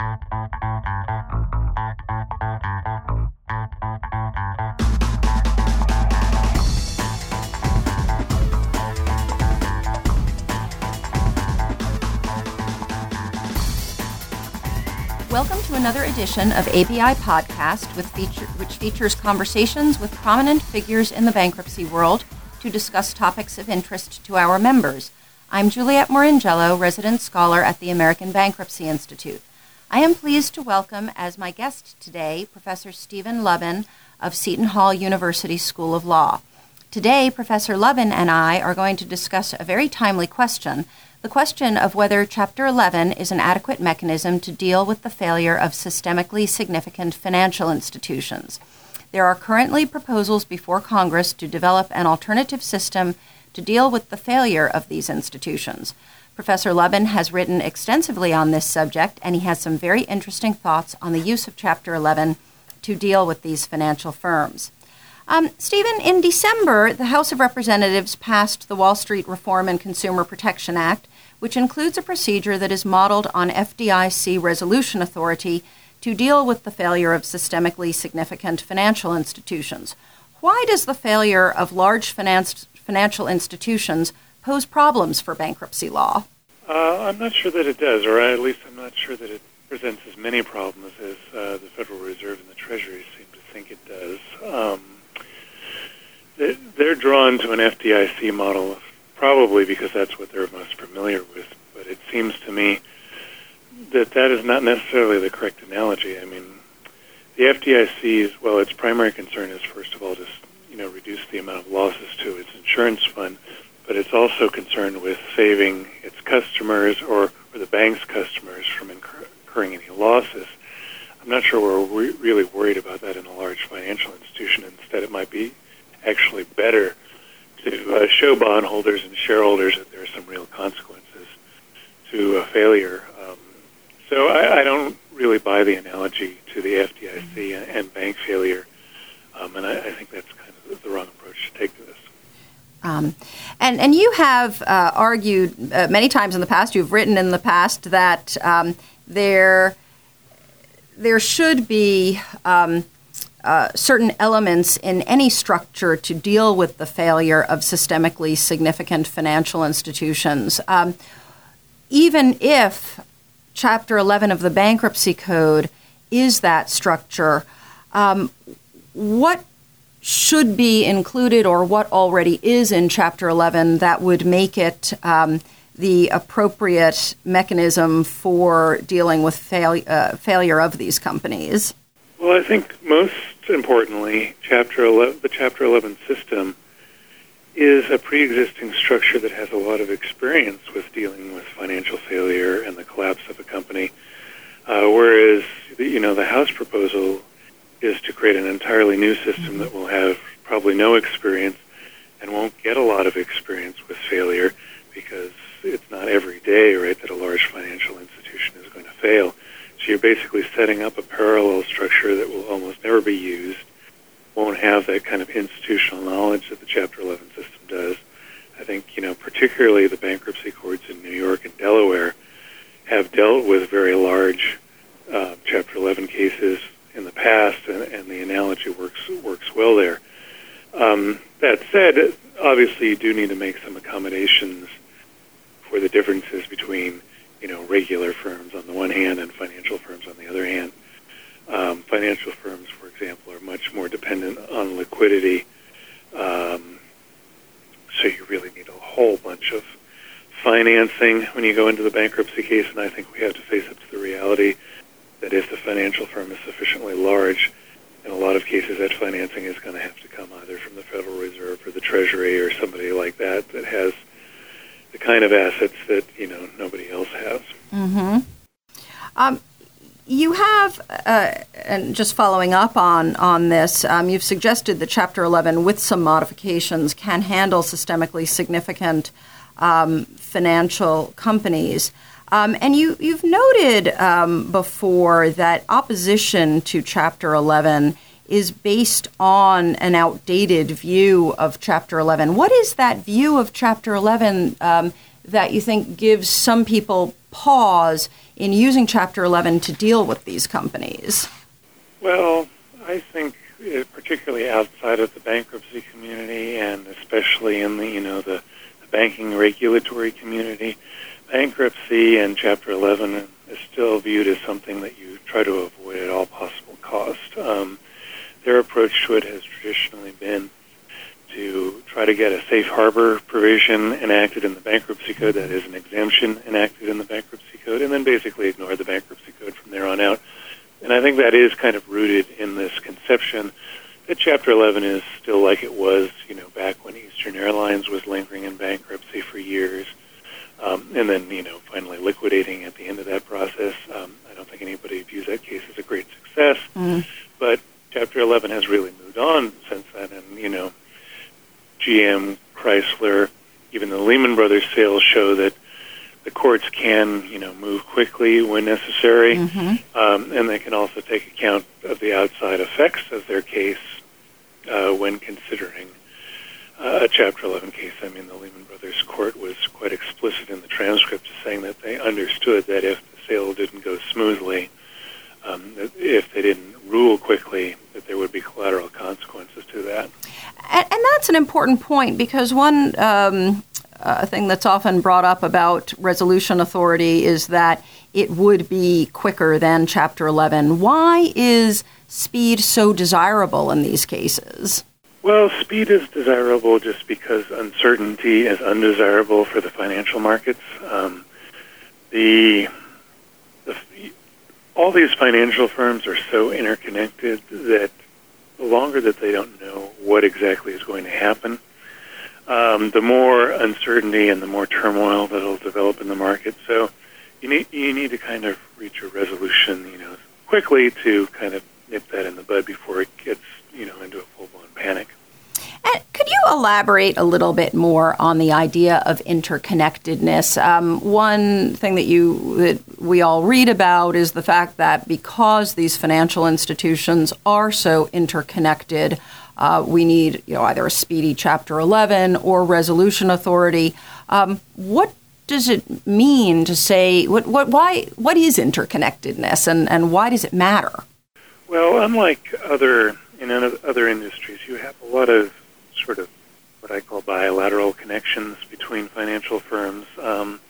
Welcome to another edition of ABI Podcast, feature, which features conversations with prominent figures in the bankruptcy world to discuss topics of interest to our members. I'm Juliet Moringiello, resident scholar at the American Bankruptcy Institute. I am pleased to welcome as my guest today Professor Stephen Lubben of Seton Hall University School of Law. Today, Professor Lubben and I are going to discuss a very timely question the question of whether Chapter 11 is an adequate mechanism to deal with the failure of systemically significant financial institutions. There are currently proposals before Congress to develop an alternative system to deal with the failure of these institutions. Professor Lubben has written extensively on this subject, and he has some very interesting thoughts on the use of Chapter 11 to deal with these financial firms. Um, Stephen, in December, the House of Representatives passed the Wall Street Reform and Consumer Protection Act, which includes a procedure that is modeled on FDIC resolution authority to deal with the failure of systemically significant financial institutions. Why does the failure of large financial institutions pose problems for bankruptcy law? Uh, I'm not sure that it does, or at least I'm not sure that it presents as many problems as uh, the Federal Reserve and the Treasury seem to think it does. Um, they're drawn to an FDIC model probably because that's what they're most familiar with. But it seems to me that that is not necessarily the correct analogy. I mean, the FDIC's well, its primary concern is first of all just you know reduce the amount of losses to its insurance fund, but it's also concerned with saving its customers or, or the bank's customers from incurring any losses. I'm not sure we're re- really worried about that in a large financial institution. Instead, it might be actually better to uh, show bondholders and shareholders that there are some real consequences to a failure. Um, so I, I don't really buy the analogy to the FDIC and, and bank failure, um, and I, I, think that's kind of the wrong approach to take to this. Um, and and you have uh, argued uh, many times in the past. You've written in the past that um, there there should be um, uh, certain elements in any structure to deal with the failure of systemically significant financial institutions. Um, even if Chapter 11 of the Bankruptcy Code is that structure, um, what should be included or what already is in Chapter 11 that would make it um, the appropriate mechanism for dealing with fail- uh, failure of these companies? Well, I think most importantly, Chapter 11, the Chapter 11 system is a pre-existing structure that has a lot of experience with dealing with financial failure and the collapse of a company, uh, whereas you know the House proposal is to create an entirely new system that will have probably no experience and won't get a lot of experience with failure because it's not every day, right, that a large financial institution is going to fail. So you're basically setting up a parallel structure that will almost never be used, won't have that kind of institutional knowledge that the Chapter 11 system does. I think, you know, particularly the bankruptcy courts in New York and Delaware have dealt with very large uh, Chapter 11 cases in the past, and, and the analogy works works well there. Um, that said, obviously you do need to make some accommodations for the differences between you know, regular firms on the one hand and financial firms on the other hand. Um, financial firms, for example, are much more dependent on liquidity. Um, so you really need a whole bunch of financing when you go into the bankruptcy case, and I think we have to face up to the reality that if the financial firm is sufficiently large, in a lot of cases that financing is going to have to come from the Federal Reserve or the Treasury or somebody like that that has – the kind of assets that you know nobody else has. Mm-hmm. Um, you have, uh, and just following up on on this, um, you've suggested that Chapter 11, with some modifications, can handle systemically significant um, financial companies. Um, and you, you've noted um, before that opposition to Chapter 11 is based on an outdated view of Chapter 11. What is that view of Chapter 11 um, that you think gives some people pause in using Chapter 11 to deal with these companies? Well, I think particularly outside of the bankruptcy community and especially in the you know the, the banking regulatory community, bankruptcy and Chapter 11 is still viewed as something that you try to avoid at all possible cost. Um, their approach to it has traditionally been to try to get a safe harbor provision enacted in the bankruptcy code, that is an exemption enacted in the bankruptcy code, and then basically ignore the bankruptcy code from there on out. And I think that is kind of rooted in this conception that Chapter 11 is still like it was, you know, back when Eastern Airlines was lingering in bankruptcy for years, um, and then, you know, finally liquidating at the end of that process. Um, I don't think anybody views that case as a great success, mm. but Chapter 11 has really moved on since then, and you know, GM, Chrysler, even the Lehman Brothers sales show that the courts can, you know, move quickly when necessary, mm-hmm. um, and they can also take account of the outside effects of their case uh, when considering uh, a Chapter 11 case. I mean, the Lehman Brothers court was quite explicit in the transcript, saying that they understood that if the sale didn't go smoothly, um, that if they didn't rule quickly, that there would be collateral consequences to that. And, and that's an important point because one um, uh, thing that's often brought up about resolution authority is that it would be quicker than Chapter 11. Why is speed so desirable in these cases? Well, speed is desirable just because uncertainty is undesirable for the financial markets. Um, the, the all these financial firms are so interconnected that the longer that they don't what exactly is going to happen, um, the more uncertainty and the more turmoil that'll develop in the market. So you need you need to kind of reach a resolution, you know, quickly to kind of nip that in the bud before it gets you know into a full blown panic. And could you elaborate a little bit more on the idea of interconnectedness? Um, one thing that you that we all read about is the fact that because these financial institutions are so interconnected, uh, we need you know either a speedy Chapter 11 or resolution authority. Um, what does it mean to say what, what why what is interconnectedness and, and why does it matter? Well, unlike other in other industries, you have a lot of sort of what I call bilateral connections between financial firms. Um,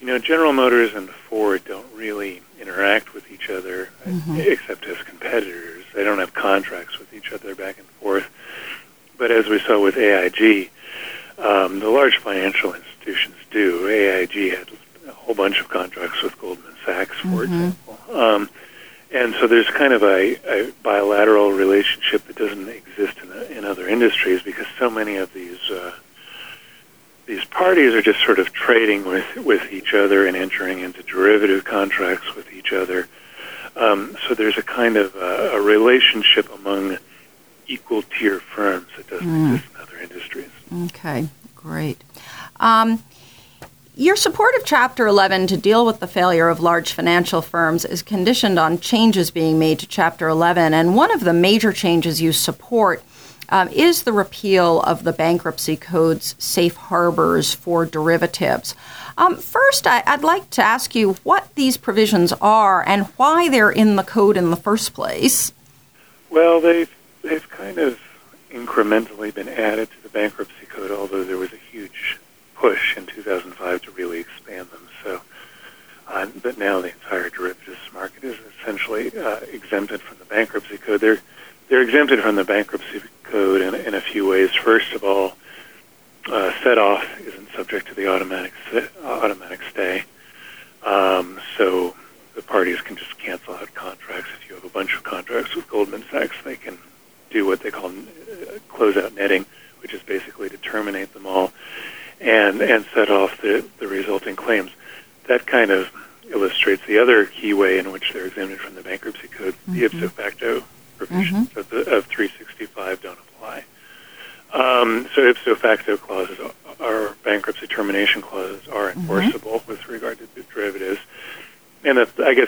you know, General Motors and Ford don't really interact with each other mm-hmm. except as competitors. They don't have contracts with each other back and forth. But as we saw with AIG, um, the large financial institutions do. AIG had a whole bunch of contracts with Goldman Sachs, for mm-hmm. example. Um, and so there's kind of a, a bilateral relationship that doesn't exist in, in other industries because so many of these uh, these parties are just sort of trading with, with each other and entering into derivative contracts with each other. Um, so there's a kind of a, a relationship among equal tier firms that doesn't mm. exist in other industries. Okay, great. Um, your support of Chapter 11 to deal with the failure of large financial firms is conditioned on changes being made to Chapter 11, and one of the major changes you support um, is the repeal of the bankruptcy code's safe harbors for derivatives. Um, first, I, would like to ask you what these provisions are and why they're in the code in the first place. Well, they've, they've kind of incrementally been added to the bankruptcy code, although there was a huge push in 2005 to really expand them. So, uh, but now the entire derivatives market is essentially uh, exempted from the bankruptcy code. They're they're exempted from the bankruptcy code in, in a few ways. First of all, uh, set off isn't subject to the automatic automatic stay, um, so the parties can just cancel out contracts. If you have a bunch of contracts with Goldman Sachs, they can do what they call uh, closeout netting, which is basically to terminate them all and and set off the, the resulting claims. That kind of illustrates the other key way in which they're exempted from the bankruptcy code. Mm-hmm. The ipso facto provisions mm-hmm. of, the, of 365 don't apply. Um, so ipso facto clauses, our bankruptcy termination clauses, are mm-hmm. enforceable mm-hmm. with regard to derivatives. And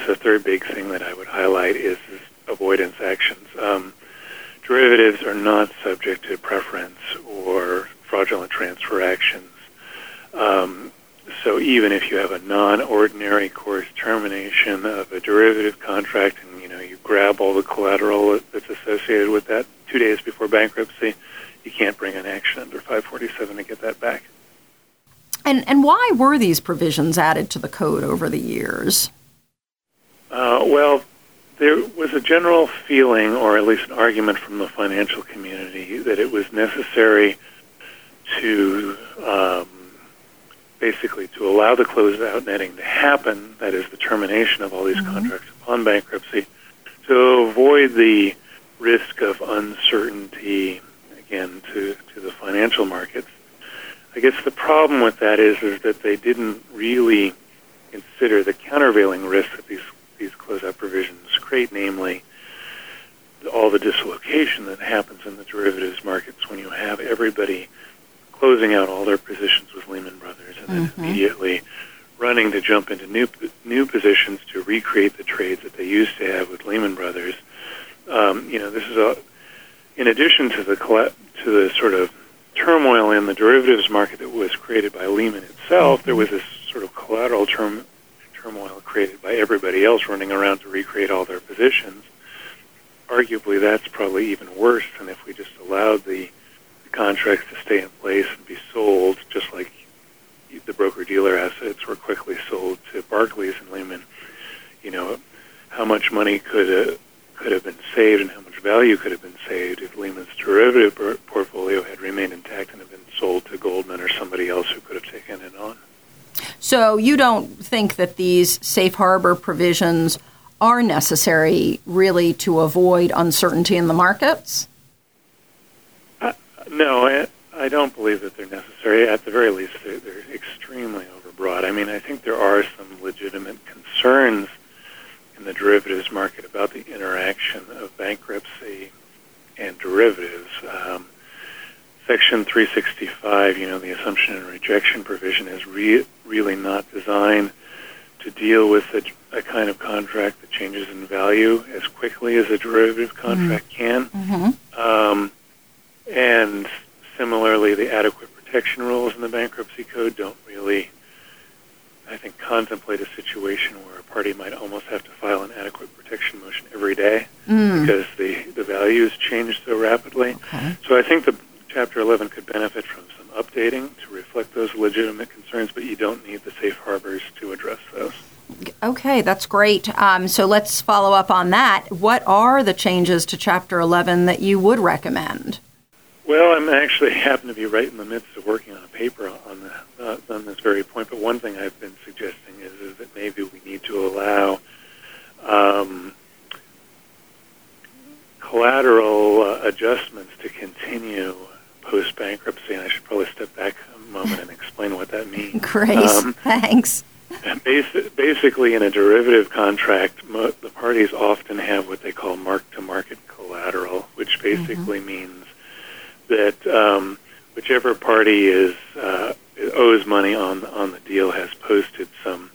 the, third big thing that I would highlight is, is avoidance actions. Um, derivatives are not subject to preference or fraudulent transfer actions um, so even if you have a non-ordinary course termination of a derivative contract, and you know you grab all the collateral that's associated with that two days before bankruptcy, you can't bring an action under 547 to get that back. And and why were these provisions added to the code over the years? Uh, well, there was a general feeling, or at least an argument from the financial community, that it was necessary to um, basically to allow the closeout netting to happen, that is, the termination of all these mm-hmm. contracts upon bankruptcy, to avoid the risk of uncertainty again to, to the financial markets. I guess the problem with that is is that they didn't really consider the countervailing risk that these these closeout provisions create, namely all the dislocation that happens in the derivatives markets when you have everybody closing out all their positions with Lehman Brothers and then mm-hmm. immediately running to jump into new new positions to recreate the trades that they used to have with Lehman Brothers. Um, you know, this is a in addition to the to the sort of turmoil in the derivatives market that was created by Lehman itself, mm-hmm. there was this sort of collateral term, turmoil created by everybody else running around to recreate all their positions. Arguably, that's probably even worse than if we just allowed the, the contracts to stay in place and be sold, just like the broker-dealer assets were quickly sold to Barclays and Lehman. You know, how much money could uh, could have been saved and how much value could have been saved if Lehman's derivative portfolio had remained intact and had been sold to Goldman or somebody else who could have taken it on. So you don't think that these safe harbor provisions are necessary really to avoid uncertainty in the markets? Uh, no, I, I don't believe that they're necessary. At the very least, they're, they're extremely overbroad. I mean, I think there are some legitimate concerns in the derivatives market about the interaction of bankruptcy and derivatives. Um, Section 365, you know, the assumption and rejection provision is re- really not designed to deal with a, a, kind of contract that changes in value as quickly as a derivative contract mm-hmm. can. Mm-hmm. Um, and similarly, the adequate protection rules in the bankruptcy code don't really, I think, contemplate a situation where a party might almost have to file an adequate protection motion every day mm. because the, the values change so rapidly. Okay. So I think the Chapter 11 could benefit from some updating to reflect those legitimate concerns, but you don't need the safe harbors to address those. Okay, that's great. Um, so let's follow up on that. What are the changes to Chapter 11 that you would recommend? Well, I'm actually happen to be right in the midst of working on a paper on the, uh, on this very point. But one thing I've been suggesting is, is that maybe we need to allow um, collateral uh, adjustments to continue post bankruptcy, and I should probably step back a moment and explain what that means. Grace, um, thanks. basically, in a derivative contract, mo- the parties often have what they call mark-to-market collateral, which mm-hmm. basically mm-hmm. means that um, whichever party is uh, owes money on on the deal has posted some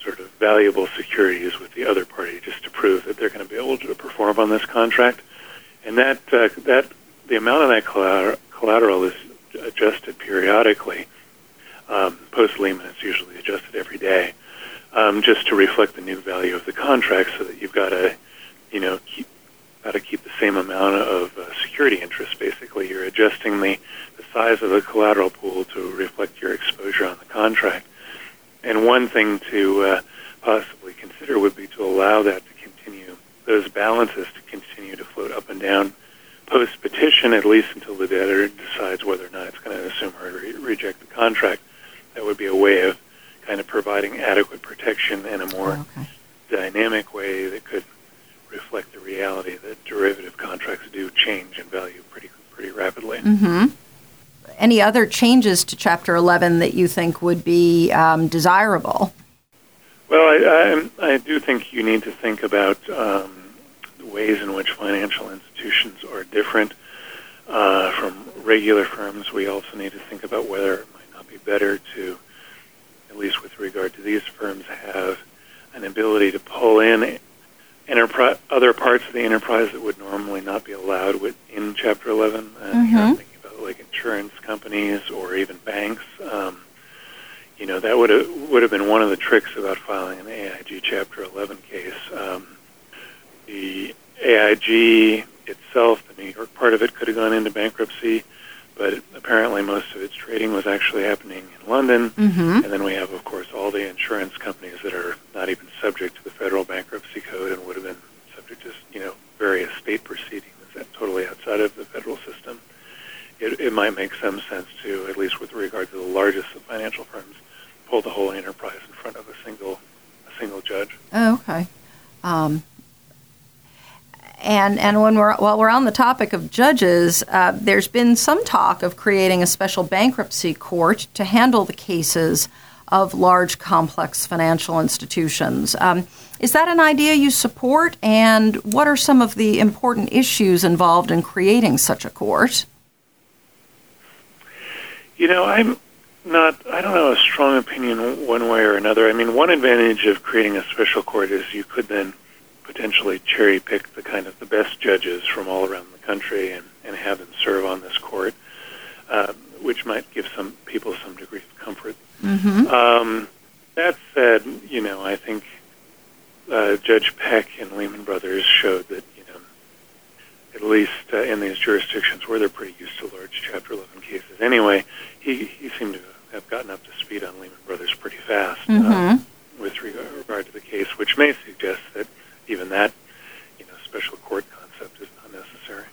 sort of valuable securities with the other party just to prove that they're going to be able to perform on this contract, and that uh, that the amount of that collateral collateral is adjusted periodically. Um, Post Lehman, it's usually adjusted every day, um, just to reflect the new value of the contract, so that you've got to, you know, keep got to keep the same amount of uh, security interest. Basically, you're adjusting the the size of the collateral pool to reflect your exposure on the contract. And one thing to uh, possibly consider would be to allow that to continue, those balances to continue to float up and down post petition, at least until the debtor decides whether or not it's going to assume or re- reject the contract. That would be a way of kind of providing adequate protection in a more oh, okay. dynamic way that could reflect the reality that derivative contracts do change in value pretty pretty rapidly. Mm-hmm. Any other changes to Chapter 11 that you think would be um, desirable? Well, I, I, I, do think you need to think about um, ways in which financial institutions are different uh, from regular firms. We also need to think about whether it might not be better to, at least with regard to these firms, have an ability to pull in enterprise, other parts of the enterprise that would normally not be allowed within Chapter 11. And mm-hmm. thinking about like insurance companies or even banks. Um, you know, that would have would have been one of the tricks about filing an AIG Chapter 11 case. Um, the AIG itself, the New York part of it, could have gone into bankruptcy, but apparently most of its trading was actually happening in London. Mm-hmm. And then we have, of course, all the insurance companies that are not even subject to the federal bankruptcy code and would have been subject to, you know, various state proceedings that totally outside of the federal system. It, it might make some sense to, at least with regard to the largest of financial firms, pull the whole enterprise in front of a single a single judge. Oh, okay. Um, and and when we're while we're on the topic of judges, uh, there's been some talk of creating a special bankruptcy court to handle the cases of large, complex financial institutions. Um, is that an idea you support? And what are some of the important issues involved in creating such a court? You know, I'm not, I don't have a strong opinion one way or another. I mean, one advantage of creating a special court is you could then potentially cherry pick the kind of the best judges from all around the country and, and have them serve on this court, uh, which might give some people some degree of comfort. Mm-hmm. Um, that said, you know, I think uh, Judge Peck and Lehman Brothers showed that, you know, at least uh, in these jurisdictions where they're pretty used to large Chapter 11 cases anyway, he, he seemed to have gotten up to speed on Lehman Brothers pretty fast uh, Mm-hmm. with regard, regard to the case, which may suggest that even that, you know, special court concept is not necessary.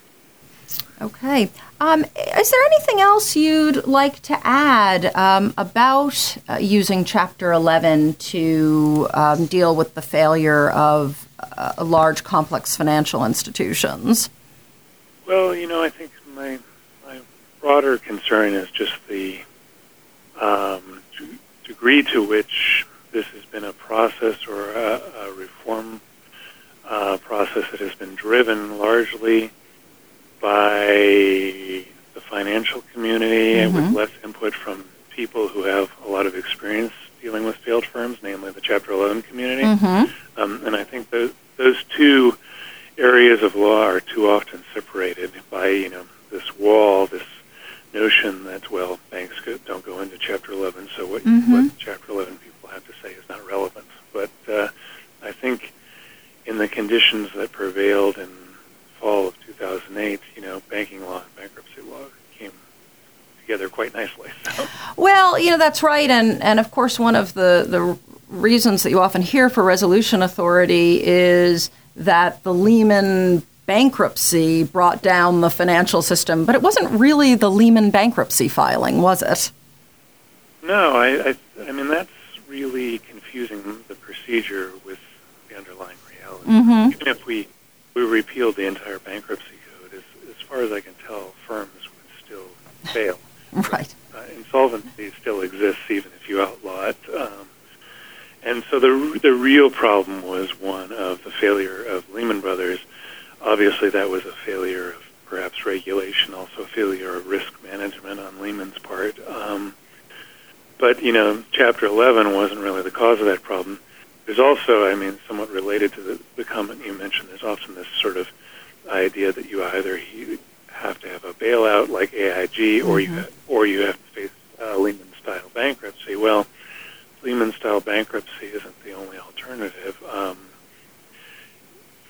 Okay. Um, is there anything else you'd like to add um, about uh, using Chapter 11 to um, deal with the failure of uh, large, complex financial institutions? Well, you know, I think my my broader concern is just the um, degree to which this has been a process or a, a reform uh, process that has been driven largely by the financial community and with less input from people who have a lot of experience dealing with failed firms, namely the Chapter 11 community. Mm-hmm. Um, and I think those, those two areas of law are too often separated by, you know, this wall, this notion that, well, banks go, don't go into Chapter 11, so what, Mhm. what Chapter 11 people have to say is not relevant. But uh, I think in the conditions that prevailed in fall of 2008, you know, banking law and bankruptcy law came together quite nicely. So. Well, you know, that's right. And, and of course, one of the, the reasons that you often hear for resolution authority is that the Lehman bankruptcy brought down the financial system, but it wasn't really the Lehman bankruptcy filing, was it? No, I, I, I mean that's really confusing the procedure with the underlying reality. Mhm. Even if we we repealed the entire bankruptcy code, as as far as I can tell, firms would still fail. Right. Uh, insolvency still exists even if you outlaw it. Um, and so the the real problem was one of the failure of Lehman Brothers. Obviously, that was a failure of perhaps regulation, also a failure of risk management on Lehman's part. Um, but you know, Chapter 11 wasn't really the cause of that problem. There's also, I mean, somewhat related to the, the comment you mentioned. There's often this sort of idea that you either he- have to have a bailout like AIG, or you or you have to face uh, Lehman-style bankruptcy. Well, Lehman-style bankruptcy isn't the only alternative. Um,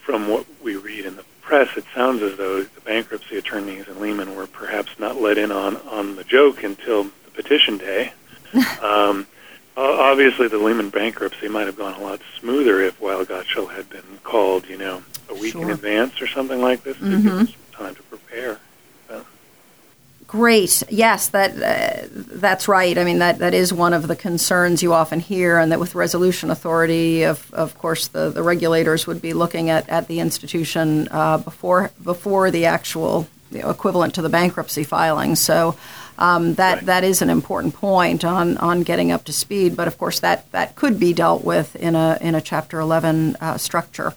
from what we read in the press, it sounds as though the bankruptcy attorneys in Lehman were perhaps not let in on on the joke until the petition day. um, obviously, the Lehman bankruptcy might have gone a lot smoother if Weil Gotshal had been called, you know, a week in advance or something like this to Mhm. give us some time to prepare. Great. Yes, that uh, that's right. I mean, that, that is one of the concerns you often hear, and that with resolution authority, of of course, the, the regulators would be looking at, at the institution uh, before before the actual you know, equivalent to the bankruptcy filing. So. Um, that Right. that is an important point on, on getting up to speed, but of course that, that could be dealt with in a in a Chapter 11 uh, structure.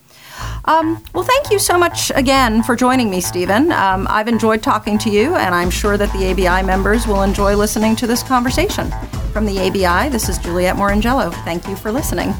Um, well, thank you so much again for joining me, Stephen. Um, I've enjoyed talking to you, and I'm sure that the ABI members will enjoy listening to this conversation. From the ABI, this is Juliet Moringiello. Thank you for listening.